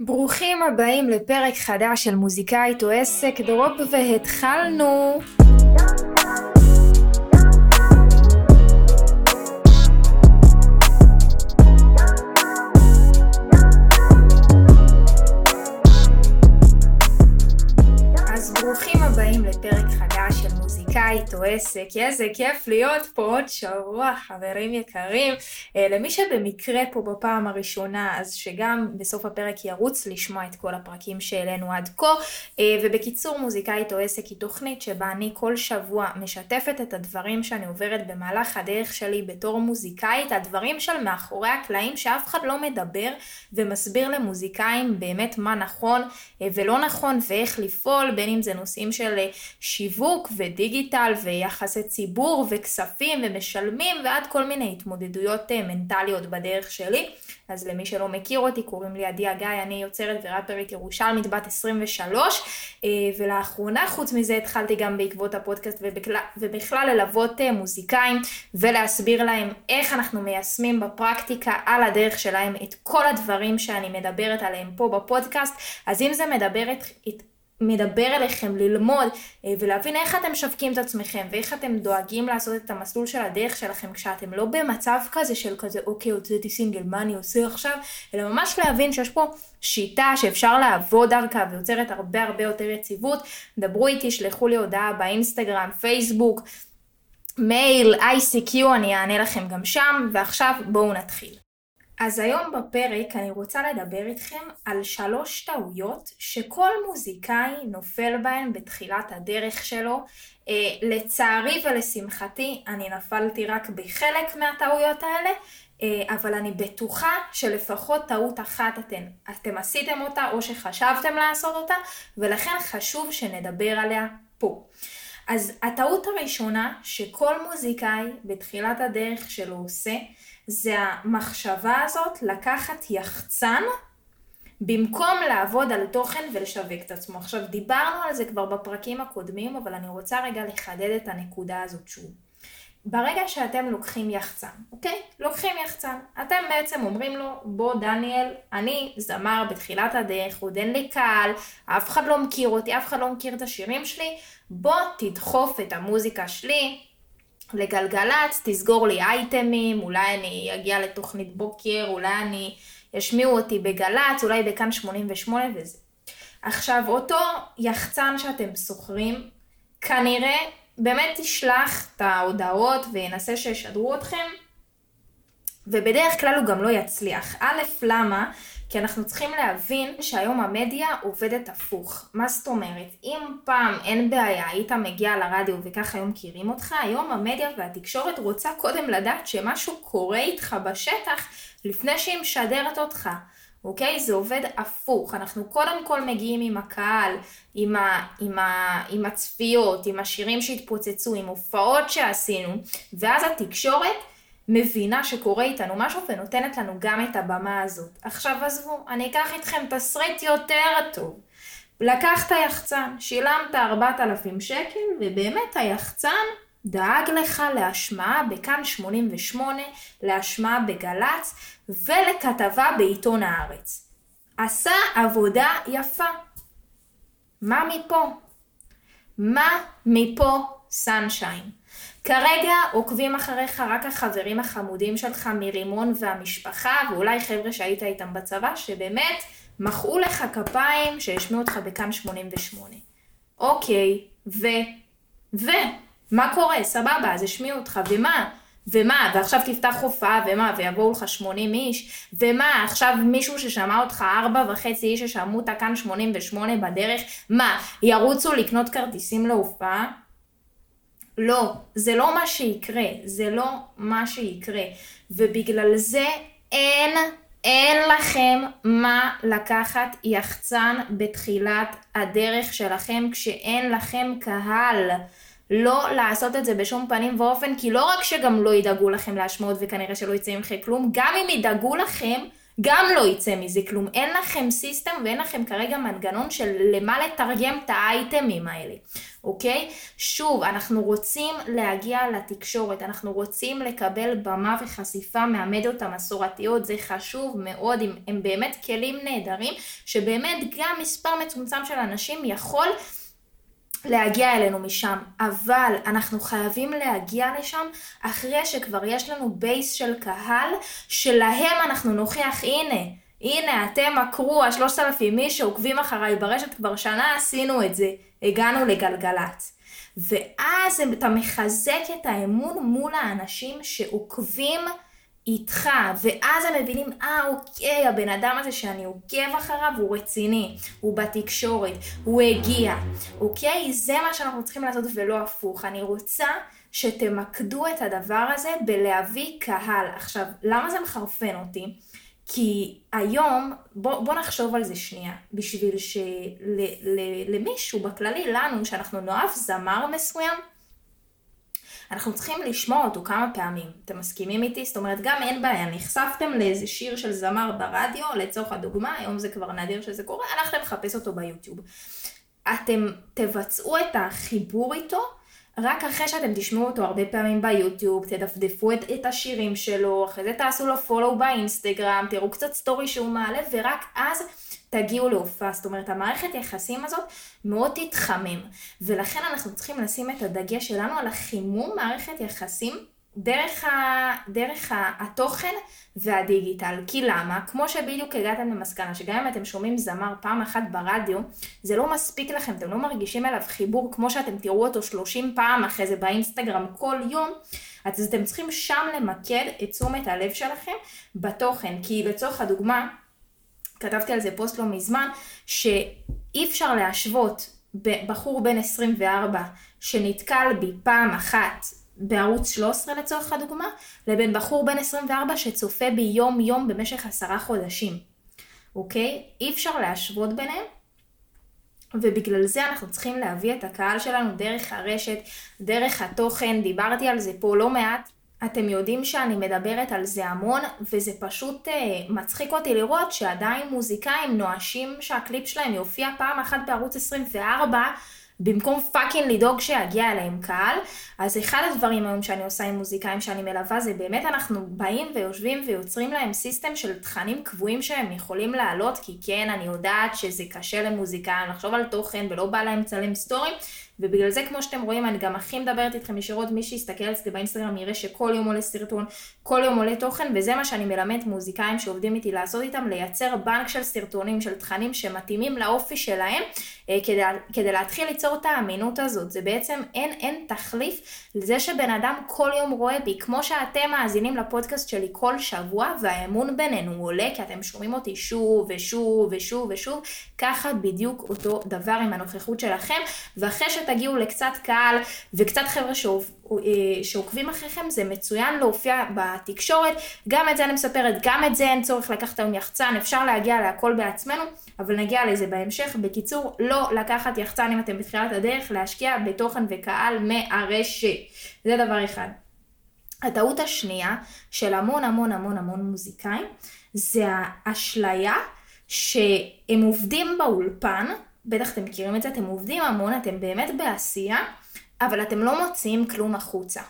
ברוכים הבאים לפרק חדש של מוזיקאית או עסק דרופ והתחלנו! עסק, איזה כיף להיות פה עוד שבוע, חברים יקרים. אה, למי שבמקרה פה בפעם הראשונה, אז שגם בסוף הפרק ירוץ לשמוע את כל הפרקים שהעלינו עד כה. אה, ובקיצור, מוזיקאית או עסק היא תוכנית שבה אני כל שבוע משתפת את הדברים שאני עוברת במהלך הדרך שלי בתור מוזיקאית, הדברים של מאחורי הקלעים שאף אחד לא מדבר ומסביר למוזיקאים באמת מה נכון אה, ולא נכון ואיך לפעול, בין אם זה נושאים של שיווק ודיגיטל ויחסי ציבור וכספים ומשלמים ועד כל מיני התמודדויות מנטליות בדרך שלי. אז למי שלא מכיר אותי, קוראים לי עדי הגיא, אני יוצרת וראפרית ירושלמית בת 23, ולאחרונה חוץ מזה התחלתי גם בעקבות הפודקאסט ובכלל, ללוות מוזיקאים ולהסביר להם איך אנחנו מיישמים בפרקטיקה על הדרך שלהם את כל הדברים שאני מדברת עליהם פה בפודקאסט, אז אם זה מדבר את... מדבר אליכם ללמוד אה, ולהבין איך אתם משווקים את עצמכם ואיך אתם דואגים לעשות את המסלול של הדרך שלכם כשאתם לא במצב כזה של כזה אוקיי הוצאתי סינגל מה אני עושה עכשיו? אלא ממש להבין שיש פה שיטה שאפשר לעבוד דרכה ויוצרת הרבה הרבה יותר יציבות. דברו איתי שלחו לי הודעה באינסטגרם פייסבוק מייל ICQ אני אענה לכם גם שם ועכשיו בואו נתחיל אז היום בפרק אני רוצה לדבר איתכם על שלוש טעויות שכל מוזיקאי נופל בהן בתחילת הדרך שלו. אה, לצערי ולשמחתי אני נפלתי רק בחלק מהטעויות האלה, אה, אבל אני בטוחה שלפחות טעות אחת אתם, אתם עשיתם אותה או שחשבתם לעשות אותה, ולכן חשוב שנדבר עליה פה. אז הטעות הראשונה שכל מוזיקאי בתחילת הדרך שלו עושה, זה המחשבה הזאת לקחת יחצן במקום לעבוד על תוכן ולשווק את עצמו. עכשיו, דיברנו על זה כבר בפרקים הקודמים, אבל אני רוצה רגע לחדד את הנקודה הזאת שוב. ברגע שאתם לוקחים יחצן, אוקיי? לוקחים יחצן. אתם בעצם אומרים לו, בוא דניאל, אני זמר בתחילת הדרך, עוד אין לי קהל, אף אחד לא מכיר אותי, אף אחד לא מכיר את השירים שלי, בוא תדחוף את המוזיקה שלי לגלגלצ, תסגור לי אייטמים, אולי אני אגיע לתוכנית בוקר, אולי אני, ישמיעו אותי בגל"צ, אולי בכאן 88 וזה. עכשיו, אותו יחצן שאתם שוכרים, כנראה באמת ישלח את ההודעות וינסה שישדרו אתכם, ובדרך כלל הוא גם לא יצליח. א', למה? כי אנחנו צריכים להבין שהיום המדיה עובדת הפוך. מה זאת אומרת? אם פעם אין בעיה, היית מגיע לרדיו וככה היו מכירים אותך, היום המדיה והתקשורת רוצה קודם לדעת שמשהו קורה איתך בשטח לפני שהיא משדרת אותך. אוקיי? זה עובד הפוך. אנחנו קודם כל מגיעים עם הקהל, עם, ה, עם, ה, עם הצפיות, עם השירים שהתפוצצו, עם הופעות שעשינו, ואז התקשורת מבינה שקורה איתנו משהו ונותנת לנו גם את הבמה הזאת. עכשיו עזבו, אני אקח איתכם תסריט יותר טוב. לקחת יחצן, שילמת 4,000 שקל, ובאמת היחצן דאג לך להשמעה בכאן 88, להשמעה בגל"צ ולכתבה בעיתון הארץ. עשה עבודה יפה. מה מפה? מה מפה סנשיין? כרגע עוקבים אחריך רק החברים החמודים שלך מרימון והמשפחה, ואולי חבר'ה שהיית איתם בצבא, שבאמת מחאו לך כפיים שהשמיעו אותך בכאן 88. אוקיי, ו... ו... מה קורה? סבבה, אז השמיעו אותך, ומה? ומה? ועכשיו תפתח הופעה, ומה? ויבואו לך 80 איש? ומה? עכשיו מישהו ששמע אותך ארבע וחצי איש ששמעו אותה כאן 88 בדרך, מה? ירוצו לקנות כרטיסים להופעה? לא, זה לא מה שיקרה, זה לא מה שיקרה. ובגלל זה אין, אין לכם מה לקחת יחצן בתחילת הדרך שלכם כשאין לכם קהל. לא לעשות את זה בשום פנים ואופן, כי לא רק שגם לא ידאגו לכם להשמעות וכנראה שלא יצא ממכם כלום, גם אם ידאגו לכם, גם לא יצא מזה כלום. אין לכם סיסטם ואין לכם כרגע מנגנון של למה לתרגם את האייטמים האלה, אוקיי? שוב, אנחנו רוצים להגיע לתקשורת, אנחנו רוצים לקבל במה וחשיפה מהמדיות המסורתיות, זה חשוב מאוד, הם, הם באמת כלים נהדרים, שבאמת גם מספר מצומצם של אנשים יכול להגיע אלינו משם, אבל אנחנו חייבים להגיע לשם אחרי שכבר יש לנו בייס של קהל, שלהם אנחנו נוכיח, הנה, הנה, אתם עקרו, השלושת אלפים איש שעוקבים אחריי ברשת כבר שנה, עשינו את זה, הגענו לגלגלצ. ואז אתה מחזק את האמון מול האנשים שעוקבים איתך, ואז הם מבינים, אה אוקיי, הבן אדם הזה שאני עוקב אחריו הוא רציני, הוא בתקשורת, הוא הגיע, אוקיי? זה מה שאנחנו צריכים לעשות ולא הפוך. אני רוצה שתמקדו את הדבר הזה בלהביא קהל. עכשיו, למה זה מחרפן אותי? כי היום, בוא, בוא נחשוב על זה שנייה, בשביל שלמישהו בכללי, לנו, שאנחנו נאהב זמר מסוים, אנחנו צריכים לשמוע אותו כמה פעמים. אתם מסכימים איתי? זאת אומרת, גם אין בעיה, נחשפתם לאיזה שיר של זמר ברדיו, לצורך הדוגמה, היום זה כבר נדיר שזה קורה, הלכתם לחפש אותו ביוטיוב. אתם תבצעו את החיבור איתו רק אחרי שאתם תשמעו אותו הרבה פעמים ביוטיוב, תדפדפו את, את השירים שלו, אחרי זה תעשו לו פולו באינסטגרם, תראו קצת סטורי שהוא מעלה, ורק אז תגיעו להופעה. זאת אומרת, המערכת יחסים הזאת מאוד תתחמם. ולכן אנחנו צריכים לשים את הדגש שלנו על החימום מערכת יחסים דרך, ה... דרך ה... התוכן והדיגיטל. כי למה? כמו שבדיוק הגעתם למסקנה, שגם אם אתם שומעים זמר פעם אחת ברדיו, זה לא מספיק לכם, אתם לא מרגישים אליו חיבור כמו שאתם תראו אותו 30 פעם אחרי זה באינסטגרם כל יום, אז אתם צריכים שם למקד את תשומת הלב שלכם בתוכן. כי לצורך הדוגמה, כתבתי על זה פוסט לא מזמן, שאי אפשר להשוות בחור בן 24 שנתקל בי פעם אחת בערוץ 13 לצורך הדוגמה, לבין בחור בן 24 שצופה בי יום יום במשך עשרה חודשים, אוקיי? אי אפשר להשוות ביניהם, ובגלל זה אנחנו צריכים להביא את הקהל שלנו דרך הרשת, דרך התוכן, דיברתי על זה פה לא מעט. אתם יודעים שאני מדברת על זה המון, וזה פשוט אה, מצחיק אותי לראות שעדיין מוזיקאים נואשים שהקליפ שלהם יופיע פעם אחת בערוץ 24, במקום fucking לדאוג שיגיע אליהם קהל. אז אחד הדברים היום שאני עושה עם מוזיקאים שאני מלווה זה באמת אנחנו באים ויושבים ויוצרים להם system של תכנים קבועים שהם יכולים לעלות, כי כן, אני יודעת שזה קשה למוזיקאים לחשוב על תוכן ולא בא להם לצלם סטורים. ובגלל זה כמו שאתם רואים אני גם הכי מדברת איתכם ישירות, מי שיסתכל אצלי באינסטגרם יראה שכל יום עולה סרטון, כל יום עולה תוכן וזה מה שאני מלמד מוזיקאים שעובדים איתי לעשות איתם, לייצר בנק של סרטונים, של תכנים שמתאימים לאופי שלהם אה, כדי, כדי להתחיל ליצור את האמינות הזאת. זה בעצם אין, אין תחליף לזה שבן אדם כל יום רואה בי, כמו שאתם מאזינים לפודקאסט שלי כל שבוע והאמון בינינו עולה כי אתם שומעים אותי שוב ושוב ושוב ושוב, ככה בדיוק אותו דבר עם הנוכחות שלכם ואחרי שתגיעו לקצת קהל וקצת חבר'ה אה, שעוקבים אחריכם, זה מצוין להופיע בתקשורת. גם את זה אני מספרת, גם את זה אין צורך לקחת היום יחצן, אפשר להגיע להכל בעצמנו, אבל נגיע לזה בהמשך. בקיצור, לא לקחת יחצן אם אתם בתחילת הדרך, להשקיע בתוכן וקהל מהרשת. זה דבר אחד. הטעות השנייה של המון המון המון המון מוזיקאים, זה האשליה שהם עובדים באולפן, בטח אתם מכירים את זה, אתם עובדים המון, אתם באמת בעשייה, אבל אתם לא מוציאים כלום החוצה.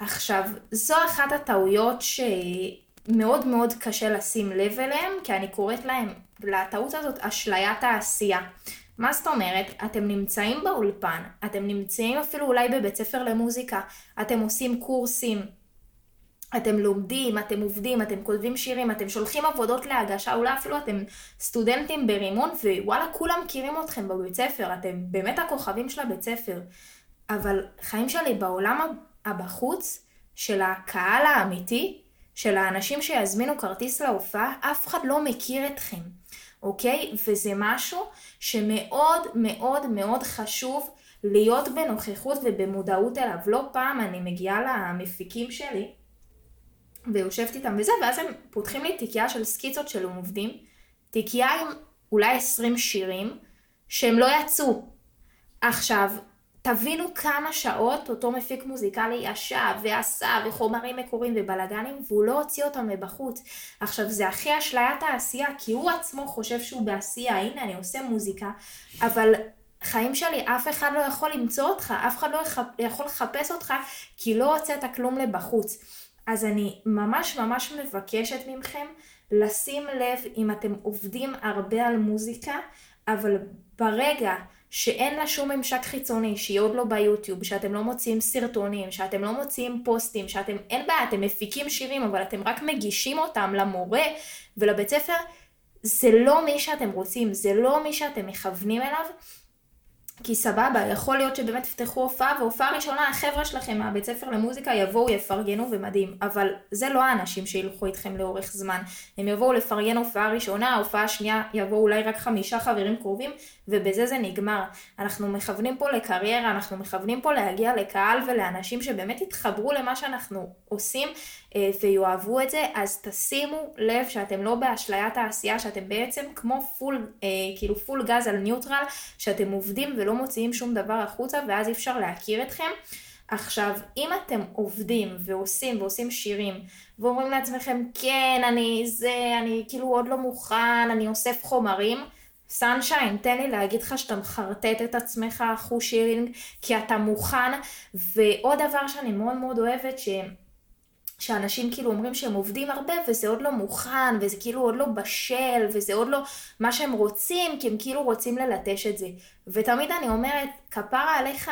עכשיו, זו אחת הטעויות שמאוד מאוד קשה לשים לב אליהן, כי אני קוראת להם, לטעות הזאת, אשליית העשייה. מה זאת אומרת? אתם נמצאים באולפן, אתם נמצאים אפילו אולי בבית ספר למוזיקה, אתם עושים קורסים, אתם לומדים, אתם עובדים, אתם כותבים שירים, אתם שולחים עבודות להגשה, אולי אפילו אתם סטודנטים ברימון, ווואלה, כולם מכירים אתכם בבית ספר, אתם באמת הכוכבים של הבית ספר. אבל חיים שלי בעולם הבחוץ, של הקהל האמיתי, של האנשים שיזמינו כרטיס להופעה, אף אחד לא מכיר אתכם, אוקיי? וזה משהו שמאוד מאוד מאוד חשוב להיות בנוכחות ובמודעות אליו. לא פעם אני מגיעה למפיקים שלי, ויושבת איתם וזה, ואז הם פותחים לי תיקייה של סקיצות של עובדים, תיקייה עם אולי 20 שירים, שהם לא יצאו. עכשיו, תבינו כמה שעות אותו מפיק מוזיקלי ישב ועשה וחומרים מקוריים ובלאגנים והוא לא הוציא אותם מבחוץ. עכשיו זה הכי אשליית העשייה כי הוא עצמו חושב שהוא בעשייה, הנה אני עושה מוזיקה, אבל חיים שלי אף אחד לא יכול למצוא אותך, אף אחד לא יכול לחפש אותך כי לא הוצאת כלום לבחוץ. אז אני ממש ממש מבקשת מכם לשים לב אם אתם עובדים הרבה על מוזיקה, אבל ברגע שאין לה שום ממשק חיצוני, שהיא עוד לא ביוטיוב, שאתם לא מוציאים סרטונים, שאתם לא מוציאים פוסטים, שאתם, אין בעיה, אתם מפיקים שירים, אבל אתם רק מגישים אותם למורה ולבית ספר, זה לא מי שאתם רוצים, זה לא מי שאתם מכוונים אליו, כי סבבה, יכול להיות שבאמת תפתחו הופעה, והופעה ראשונה החבר'ה שלכם מהבית ספר למוזיקה יבואו, יפרגנו ומדהים, אבל זה לא האנשים שילכו איתכם לאורך זמן. הם יבואו לפרגן הופעה ראשונה, ההופעה השנייה יבואו אולי רק חמישה חברים קרובים, ובזה זה נגמר. אנחנו מכוונים פה לקריירה, אנחנו מכוונים פה להגיע לקהל ולאנשים שבאמת יתחברו למה שאנחנו עושים אה, ויאהבו את זה, אז תשימו לב שאתם לא באשליית העשייה, שאתם בעצם כמו פול, אה, כאילו full גז על neutral, שאתם עובדים ולא מוציאים שום דבר החוצה ואז אי אפשר להכיר אתכם. עכשיו, אם אתם עובדים ועושים ועושים שירים ואומרים לעצמכם, כן, אני זה, אני כאילו עוד לא מוכן, אני אוסף חומרים, sunshine, תן לי להגיד לך שאתה מחרטט את עצמך אחוז שירינג, כי אתה מוכן. ועוד דבר שאני מאוד מאוד אוהבת, ש... שאנשים כאילו אומרים שהם עובדים הרבה וזה עוד לא מוכן וזה כאילו עוד לא בשל וזה עוד לא מה שהם רוצים כי הם כאילו רוצים ללטש את זה. ותמיד אני אומרת, כפרה עליך,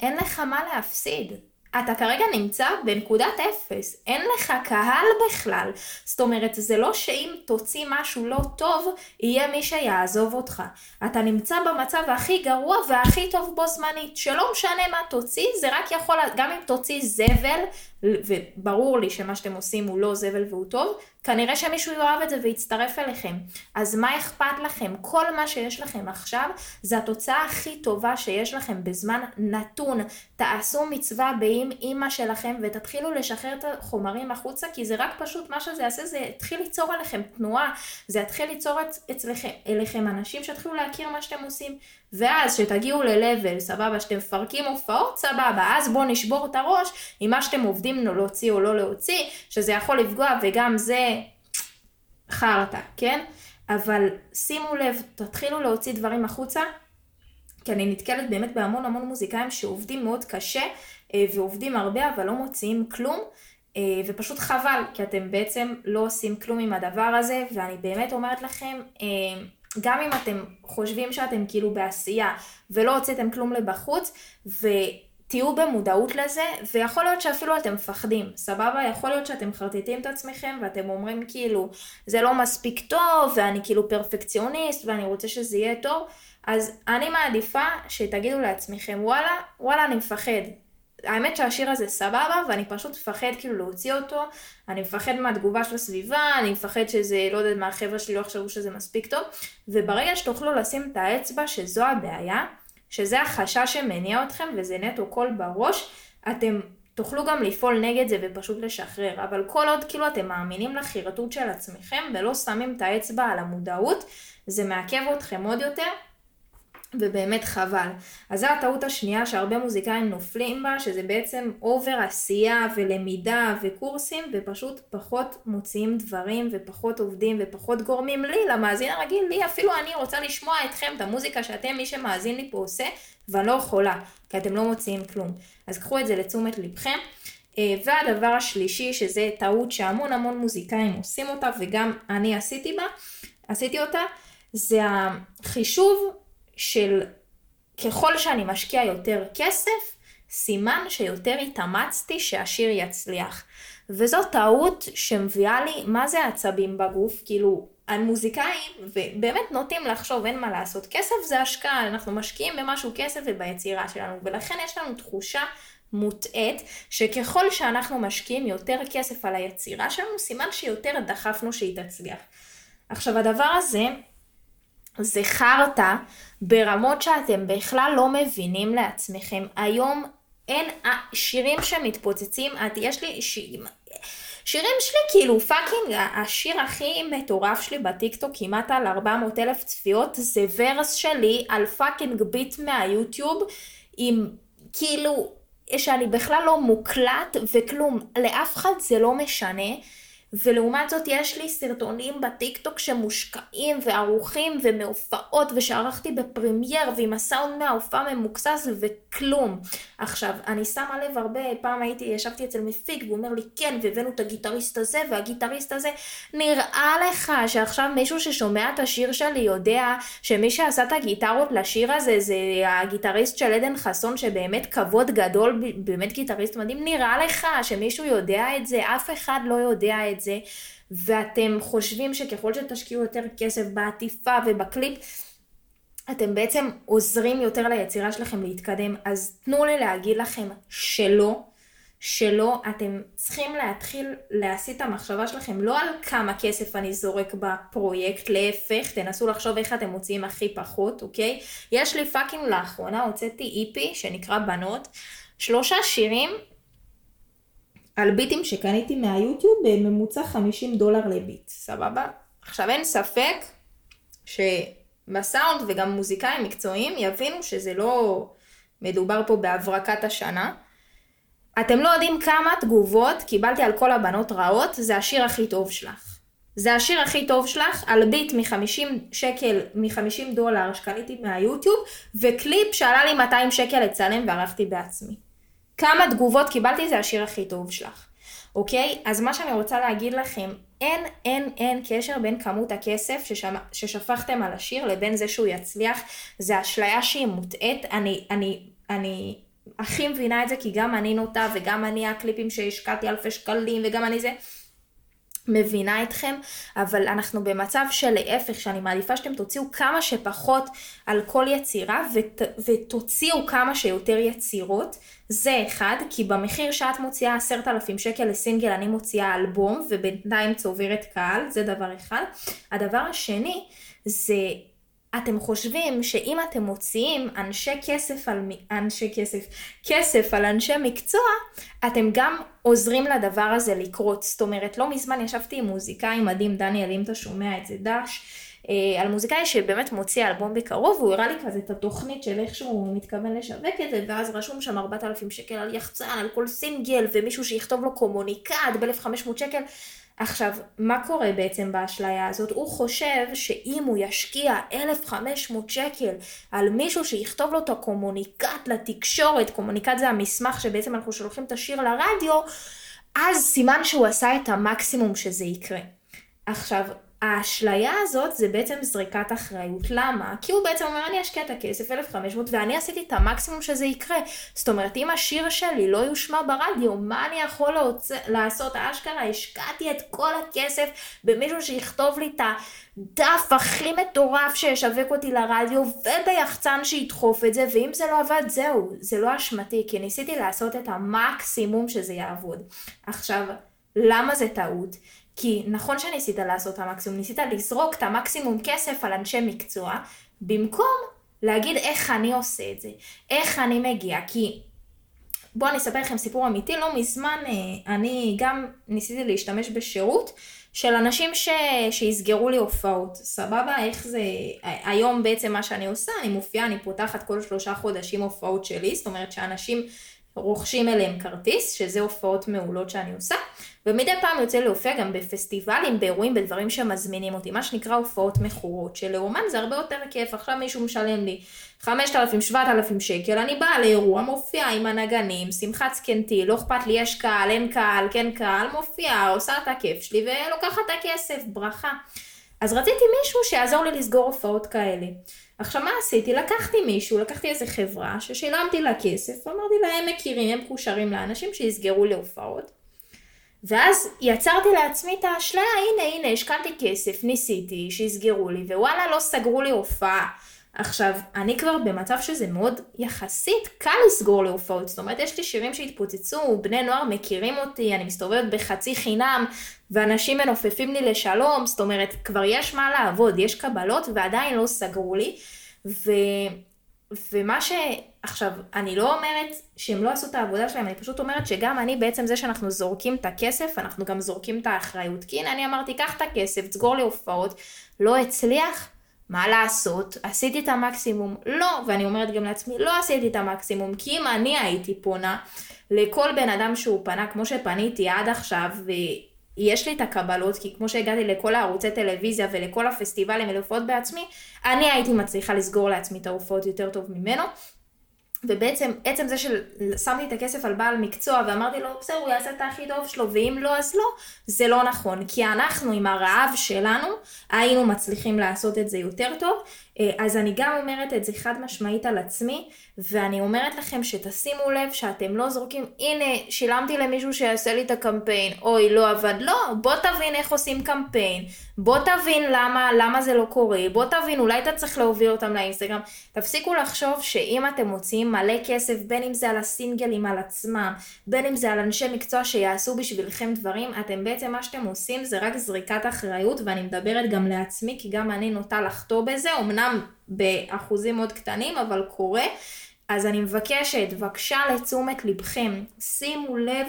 אין לך מה להפסיד. אתה כרגע נמצא בנקודת אפס, אין לך קהל בכלל. זאת אומרת, זה לא שאם תוציא משהו לא טוב, יהיה מי שיעזוב אותך. אתה נמצא במצב הכי גרוע והכי טוב בו זמנית, שלא משנה מה תוציא, זה רק יכול, גם אם תוציא זבל, וברור לי שמה שאתם עושים הוא לא זבל והוא טוב, כנראה שמישהו יאהב את זה ויצטרף אליכם. אז מה אכפת לכם? כל מה שיש לכם עכשיו זה התוצאה הכי טובה שיש לכם בזמן נתון. תעשו מצווה באם אימא שלכם ותתחילו לשחרר את החומרים החוצה, כי זה רק פשוט, מה שזה יעשה זה יתחיל ליצור עליכם תנועה, זה יתחיל ליצור אצלכם, אליכם אנשים שיתחילו להכיר מה שאתם עושים. ואז שתגיעו ל-level, סבבה, שאתם מפרקים הופעות, סבבה, אז בואו נשבור את הראש עם מה שאתם עובדים להוציא או לא להוציא, שזה יכול לפגוע וגם זה חרטא, כן? אבל שימו לב, תתחילו להוציא דברים החוצה, כי אני נתקלת באמת בהמון המון מוזיקאים שעובדים מאוד קשה אה, ועובדים הרבה אבל לא מוציאים כלום. אה, ופשוט חבל, כי אתם בעצם לא עושים כלום עם הדבר הזה, ואני באמת אומרת לכם, אה, גם אם אתם חושבים שאתם כאילו בעשייה ולא הוצאתם כלום לבחוץ, ותהיו במודעות לזה, ויכול להיות שאפילו אתם מפחדים, סבבה? יכול להיות שאתם מחרטטים את עצמכם ואתם אומרים כאילו, זה לא מספיק טוב, ואני כאילו פרפקציוניסט, ואני רוצה שזה יהיה טוב, אז אני מעדיפה שתגידו לעצמכם, וואלה, וואלה, אני מפחד. האמת שהשיר הזה סבבה, ואני פשוט מפחד כאילו להוציא אותו, אני מפחד מהתגובה של הסביבה, אני מפחד שזה, לא יודעת מה, החבר'ה שלי לא יחשבו שזה מספיק טוב, וברגע שתוכלו לשים את האצבע שזו הבעיה, שזה החשש שמניע אתכם וזה נטו קול בראש, אתם תוכלו גם לפעול נגד זה ופשוט לשחרר, אבל כל עוד כאילו אתם מאמינים לחירטות של עצמכם ולא שמים את האצבע על המודעות, זה מעכב אתכם עוד יותר, ובאמת חבל. אז זו הטעות השנייה שהרבה מוזיקאים נופלים בה, שזה בעצם over עשייה ולמידה וקורסים, ופשוט פחות מוציאים דברים ופחות עובדים ופחות גורמים לי, למאזין הרגיל, לי אפילו אני רוצה לשמוע אתכם, את המוזיקה שאתם, מי שמאזין לי פה עושה, ואני לא יכולה, כי אתם לא מוציאים כלום. אז קחו את זה לתשומת לבכם. אה, והדבר השלישי, שזה טעות שהמון המון מוזיקאים עושים אותה, וגם אני עשיתי בה, עשיתי אותה, זה החישוב של ככל שאני משקיע יותר כסף, סימן שיותר התאמצתי שהשיר יצליח. וזו טעות שמביאה לי, מה זה עצבים בגוף? כאילו, המוזיקאים, ובאמת נוטים לחשוב, אין מה לעשות. כסף זה השקעה, אנחנו משקיעים במשהו כסף וביצירה שלנו, ולכן יש לנו תחושה מוטעית, שככל שאנחנו משקיעים יותר כסף על היצירה שלנו, סימן שיותר דחפנו שהיא תצליח. עכשיו, הדבר הזה, זה חרטא ברמות שאתם בכלל לא מבינים לעצמכם. היום אין שירים שמתפוצצים, את, יש לי שירים, שירים שלי כאילו fucking, השיר הכי מטורף שלי בטיקטוק כמעט על 400 אלף צפיות זה verse שלי על fucking beat מהיוטיוב עם כאילו, שאני בכלל לא מוקלט וכלום, לאף אחד זה לא משנה. ולעומת זאת יש לי סרטונים בטיקטוק שמושקעים וערוכים ומהופעות ושערכתי בפרמייר ועם הסאונד מההופעה ממוקסס וכלום. עכשיו, אני שמה לב הרבה, פעם הייתי, ישבתי אצל מפיק והוא אומר לי כן והבאנו את הגיטריסט הזה והגיטריסט הזה. נראה לך שעכשיו מישהו ששומע את השיר שלי יודע שמי שעשה את הגיטרות לשיר הזה זה הגיטריסט של עדן חסון שבאמת כבוד גדול, באמת גיטריסט מדהים. נראה לך שמישהו יודע את זה? אף אחד לא יודע את זה. זה, ואתם חושבים שככל שתשקיעו יותר כסף בעטיפה ובקליפ, אתם בעצם עוזרים יותר ליצירה שלכם להתקדם, אז תנו לי להגיד לכם שלא, שלא, אתם צריכים להתחיל להסיט את המחשבה שלכם לא על כמה כסף אני זורק בפרויקט, להפך, תנסו לחשוב איך אתם מוציאים הכי פחות, אוקיי? יש לי fucking לאחרונה, הוצאתי EP שנקרא בנות, שלושה שירים על ביטים שקניתי מהיוטיוב בממוצע 50 דולר ל beat, סבבה? עכשיו אין ספק שבסאונד וגם מוזיקאים מקצועיים יבינו שזה לא מדובר פה בהברקת השנה. אתם לא יודעים כמה תגובות קיבלתי על כל הבנות רעות, זה השיר הכי טוב שלך. זה השיר הכי טוב שלך על beat מ-50 שקל, מ-50 דולר שקניתי מהיוטיוב, וקליפ שעלה לי 200 שקל לצלם וערכתי בעצמי. כמה תגובות קיבלתי זה השיר הכי טוב שלך. אוקיי? אז מה שאני רוצה להגיד לכם, אין, אין, אין קשר בין כמות הכסף ששמ... ששפכתם על השיר לבין זה שהוא יצליח. זה אשליה שהיא מוטעית. אני, אני, אני הכי מבינה את זה כי גם אני נוטה וגם אני הקליפים שהשקעתי אלפי שקלים וגם אני זה. מבינה אתכם, אבל אנחנו במצב של להפך, שאני מעדיפה שאתם תוציאו כמה שפחות על כל יצירה ות, ותוציאו כמה שיותר יצירות. זה אחד, כי במחיר שאת מוציאה עשרת אלפים שקל לסינגל אני מוציאה אלבום ובינתיים צוברת קהל, זה דבר אחד. הדבר השני זה אתם חושבים שאם אתם מוציאים אנשי כסף על אנשי כסף, כסף על אנשי מקצוע, אתם גם עוזרים לדבר הזה לקרות. זאת אומרת, לא מזמן ישבתי עם מוזיקאי מדהים, דניאל, אם אתה שומע את זה, דש, על מוזיקאי שבאמת מוציא אלבום בקרוב, והוא הראה לי כזה את התוכנית של איך שהוא מתכוון לשווק את זה, ואז רשום שם 4,000 שקל על יחצן, על כל סינגל, ומישהו שיכתוב לו קומוניקט ב-1,500 שקל. עכשיו, מה קורה בעצם באשליה הזאת? הוא חושב שאם הוא ישקיע 1,500 שקל על מישהו שיכתוב לו את הקומוניקט לתקשורת, קומוניקט זה המסמך שבעצם אנחנו שולחים את השיר לרדיו, אז סימן שהוא עשה את המקסימום שזה יקרה. עכשיו, האשליה הזאת זה בעצם זריקת אחריות. למה? כי הוא בעצם אומר, אני אשקיע את הכסף, 1,500, ואני עשיתי את המקסימום שזה יקרה. זאת אומרת, אם השיר שלי לא יושמע ברדיו, מה אני יכול להוצ... לעשות? אשכרה, השקעתי את כל הכסף במישהו שיכתוב לי את הדף הכי מטורף שישווק אותי לרדיו, וביחצן שידחוף את זה, ואם זה לא עבד, זהו, זה לא אשמתי, כי ניסיתי לעשות את המקסימום שזה יעבוד. עכשיו, למה זה טעות? כי נכון שניסית לעשות את המקסימום, ניסית לזרוק את המקסימום כסף על אנשי מקצוע, במקום להגיד איך אני עושה את זה, איך אני מגיע, כי בואו אני אספר לכם סיפור אמיתי, לא מזמן אה, אני גם ניסיתי להשתמש בשירות של אנשים ש... שיסגרו לי הופעות, סבבה? איך זה, היום בעצם מה שאני עושה, אני מופיעה, אני פותחת כל שלושה חודשים הופעות שלי, זאת אומרת שאנשים רוכשים אליהם כרטיס, שזה הופעות מעולות שאני עושה, ומדי פעם יוצא להופיע גם בפסטיבלים, באירועים, בדברים שמזמינים אותי, מה שנקרא הופעות מכורות, שלאומן זה הרבה יותר כיף, עכשיו מישהו משלם לי 5,000-7,000 שקל, אני באה לאירוע, מופיעה עם הנגנים, שמחת זקנתי, לא אכפת לי, יש קהל, אין קהל, כן קהל, מופיעה, עושה את הכיף שלי ולוקחת את הכסף, ברכה. אז רציתי מישהו שיעזור לי לסגור הופעות כאלה. עכשיו מה עשיתי? לקחתי מישהו, לקחתי איזה חברה ששילמתי לה כסף, אמרתי לה הם מכירים, הם מקושרים לאנשים שיסגרו לי הופעות. ואז יצרתי לעצמי את האשליה, הנה הנה השקעתי כסף, ניסיתי, שיסגרו לי, ווואלה לא סגרו לי הופעה. עכשיו, אני כבר במצב שזה מאוד יחסית קל לסגור להופעות, זאת אומרת, יש לי שירים שהתפוצצו, בני נוער מכירים אותי, אני מסתובבת בחצי חינם, ואנשים מנופפים לי לשלום, זאת אומרת, כבר יש מה לעבוד, יש קבלות, ועדיין לא סגרו לי. ו... ומה ש... עכשיו, אני לא אומרת שהם לא עשו את העבודה שלהם, אני פשוט אומרת שגם אני, בעצם זה שאנחנו זורקים את הכסף, אנחנו גם זורקים את האחריות. כי הנה, אני אמרתי, קח את הכסף, תסגור לי הופעות, לא הצליח, מה לעשות? עשיתי את המקסימום? לא, ואני אומרת גם לעצמי, לא עשיתי את המקסימום, כי אם אני הייתי פונה לכל בן אדם שהוא פנה, כמו שפניתי עד עכשיו, ויש לי את הקבלות, כי כמו שהגעתי לכל הערוצי טלוויזיה ולכל הפסטיבלים ולהופעות בעצמי, אני הייתי מצליחה לסגור לעצמי את ההופעות יותר טוב ממנו. ובעצם, עצם זה ששמתי את הכסף על בעל מקצוע ואמרתי לו, בסדר, הוא יעשה את הכי טוב שלו, ואם לא, אז לא, זה לא נכון. כי אנחנו, עם הרעב שלנו, היינו מצליחים לעשות את זה יותר טוב. אה, אז אני גם אומרת את זה חד משמעית על עצמי, ואני אומרת לכם שתשימו לב שאתם לא זורקים, הנה, שילמתי למישהו שיעשה לי את הקמפיין, אוי, לא עבד, לא, בוא תבין איך עושים קמפיין, בוא תבין למה, למה זה לא קורה, בוא תבין, אולי אתה צריך להוביל אותם לאינסטגרם. תפסיקו לחשוב שאם אתם מוציאים מלא כסף, בין אם זה על הסינגלים, על עצמם, בין אם זה על אנשי מקצוע שיעשו בשבילכם דברים, אתם בעצם, מה שאתם עושים זה רק זריקת אחריות, ואני מדברת גם לעצמי, כי גם אני נוטה לחטוא בזה, אמנם באחוזים מאוד קטנים, אבל קורה. אז אני מבקשת, בבקשה לתשומת לבכם, שימו לב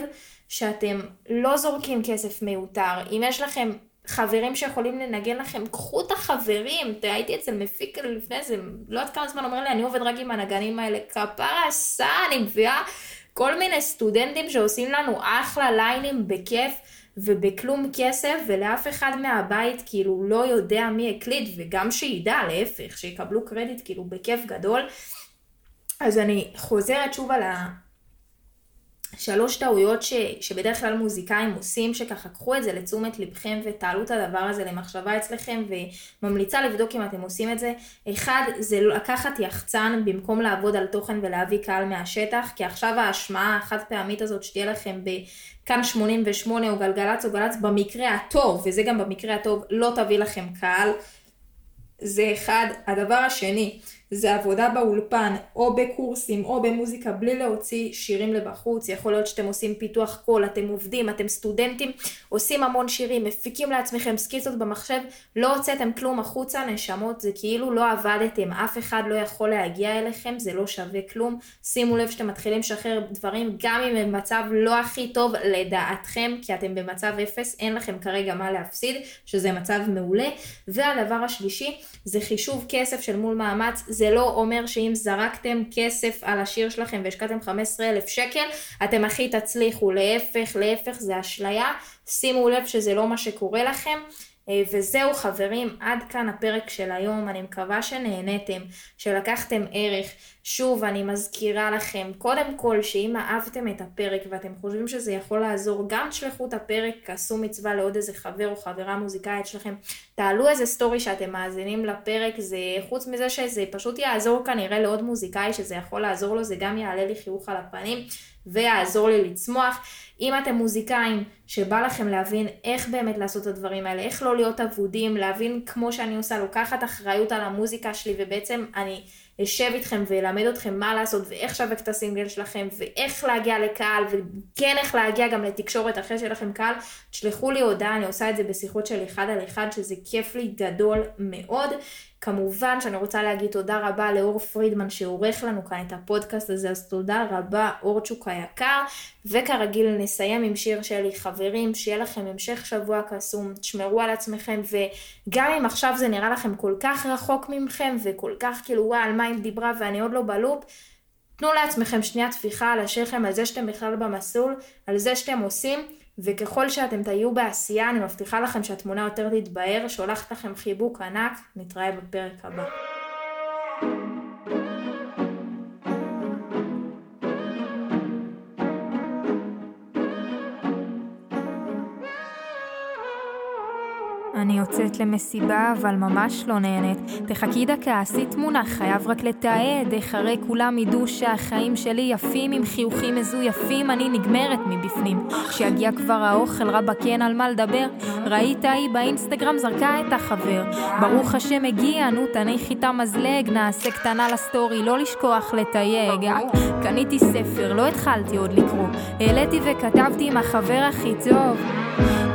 שאתם לא זורקים כסף מיותר. אם יש לכם חברים שיכולים לנגן לכם, קחו את החברים. הייתי אצל מפיק לפני זה, לא יודעת כמה זמן אומר לי, אני עובד רק עם הנגנים האלה. כפרה עשה, אני מביאה כל מיני סטודנטים שעושים לנו אחלה ליינים בכיף. ובכלום כסף, ולאף אחד מהבית כאילו לא יודע מי הקליט, וגם שידע, להפך, שיקבלו קרדיט כאילו בכיף גדול. אז אני חוזרת שוב על השלוש טעויות ש, שבדרך כלל מוזיקאים עושים, שככה קחו את זה לתשומת לבכם ותעלו את הדבר הזה למחשבה אצלכם, וממליצה לבדוק אם אתם עושים את זה. אחד, זה לקחת יחצן במקום לעבוד על תוכן ולהביא קהל מהשטח, כי עכשיו ההשמעה החד פעמית הזאת שתהיה לכם בכאן 88 או גלגלצ או גלצ, במקרה הטוב, וזה גם במקרה הטוב, לא תביא לכם קהל. זה אחד. הדבר השני, זה עבודה באולפן, או בקורסים, או במוזיקה, בלי להוציא שירים לבחוץ. יכול להיות שאתם עושים פיתוח קול, אתם עובדים, אתם סטודנטים, עושים המון שירים, מפיקים לעצמכם סקיצות במחשב, לא הוצאתם כלום החוצה, נשמות, זה כאילו לא עבדתם, אף אחד לא יכול להגיע אליכם, זה לא שווה כלום. שימו לב שאתם מתחילים לשחרר דברים, גם אם הם במצב לא הכי טוב לדעתכם, כי אתם במצב אפס, אין לכם כרגע מה להפסיד, שזה מצב מעולה. והדבר השלישי, זה חישוב כסף של מול מאמץ. זה לא אומר שאם זרקתם כסף על השיר שלכם והשקעתם 15 אלף שקל, אתם הכי תצליחו. להפך, להפך, זה אשליה. שימו לב שזה לא מה שקורה לכם. אה, וזהו חברים, עד כאן הפרק של היום, אני מקווה שנהניתם, שלקחתם ערך. שוב, אני מזכירה לכם, קודם כל, שאם אהבתם את הפרק ואתם חושבים שזה יכול לעזור, גם תשלחו את הפרק, עשו מצווה לעוד איזה חבר או חברה מוזיקאית שלכם, תעלו איזה סטורי שאתם מאזינים לפרק, זה חוץ מזה שזה פשוט יעזור כנראה לעוד מוזיקאי שזה יכול לעזור לו, זה גם יעלה לי חיוך על הפנים ויעזור לי לצמוח. אם אתם מוזיקאים שבא לכם להבין איך באמת לעשות את הדברים האלה, איך לא להיות אבודים, להבין כמו שאני עושה, לוקחת אחריות על המוזיקה שלי ובעצם אני אשב איתכם ואלמד אתכם מה לעשות ואיך לשווק את הסינגל שלכם ואיך להגיע לקהל וכן איך להגיע גם לתקשורת אחרי שלכם קהל, תשלחו לי הודעה, אני עושה את זה בשיחות של אחד על אחד שזה כיף לי גדול מאוד. כמובן שאני רוצה להגיד תודה רבה לאור פרידמן שעורך לנו כאן את הפודקאסט הזה, אז תודה רבה אורצ'וק היקר, וכרגיל נסיים עם שיר שלי, חברים, שיהיה לכם המשך שבוע קסום, תשמרו על עצמכם, וגם אם עכשיו זה נראה לכם כל כך רחוק ממכם, וכל כך כאילו וואי על מה היא דיברה ואני עוד לא בלופ, תנו לעצמכם שנייה טפיחה על השכם, על זה שאתם בכלל במסלול, על זה שאתם עושים. וככל שאתם תהיו בעשייה, אני מבטיחה לכם שהתמונה יותר תתבהר, שולחת לכם חיבוק ענק, נתראה בפרק הבא. אני יוצאת למסיבה, אבל ממש לא נהנית. תחכי דקה, עשי תמונה, חייב רק לתעד. איך הרי כולם ידעו שהחיים שלי יפים, עם חיוכים מזויפים, אני נגמרת מבפנים. כשיגיע כבר האוכל, רבאק אין על מה לדבר. ראית היא באינסטגרם זרקה את החבר. ברוך השם הגיע, נו תניחי את המזלג, נעשה קטנה לסטורי, לא לשכוח לתייג. קניתי ספר, לא התחלתי עוד לקרוא. העליתי וכתבתי עם החבר הכי טוב.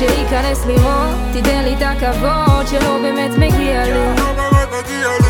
שייכנס לראות, תיתן לי את הכבוד שלא באמת מגיע לי.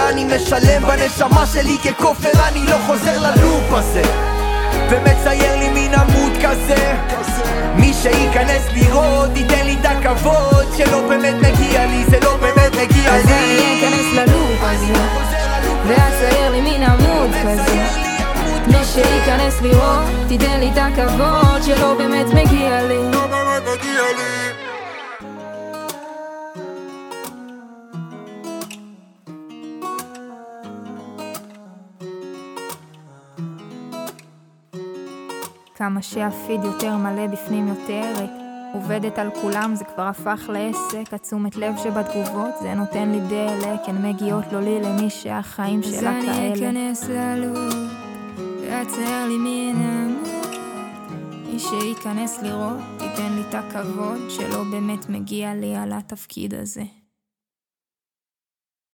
ואני משלם בנשמה שלי ככופר אני לא חוזר ללופ הזה. ומצייר לי מין עמוד כזה. מי שייכנס לראות ייתן לי את הכבוד שלא באמת מגיע לי זה לא באמת מגיע לי. אז אני אכנס ללופ הזה ואצייר לי מין עמוד כזה. מי שייכנס לראות תיתן לי את הכבוד שלא באמת מגיע לי. לא באמת מגיע לי כמה שהפיד יותר מלא בפנים יותר עובדת על כולם זה כבר הפך לעסק. התשומת לב שבתגובות זה נותן לי דלק הן מגיעות לא לי למי שהחיים שלה כאלה אז אני אכנס ללוב ואצייר לי מן עמוד. מי שייכנס לראות תיתן לי את הכבוד שלא באמת מגיע לי על התפקיד הזה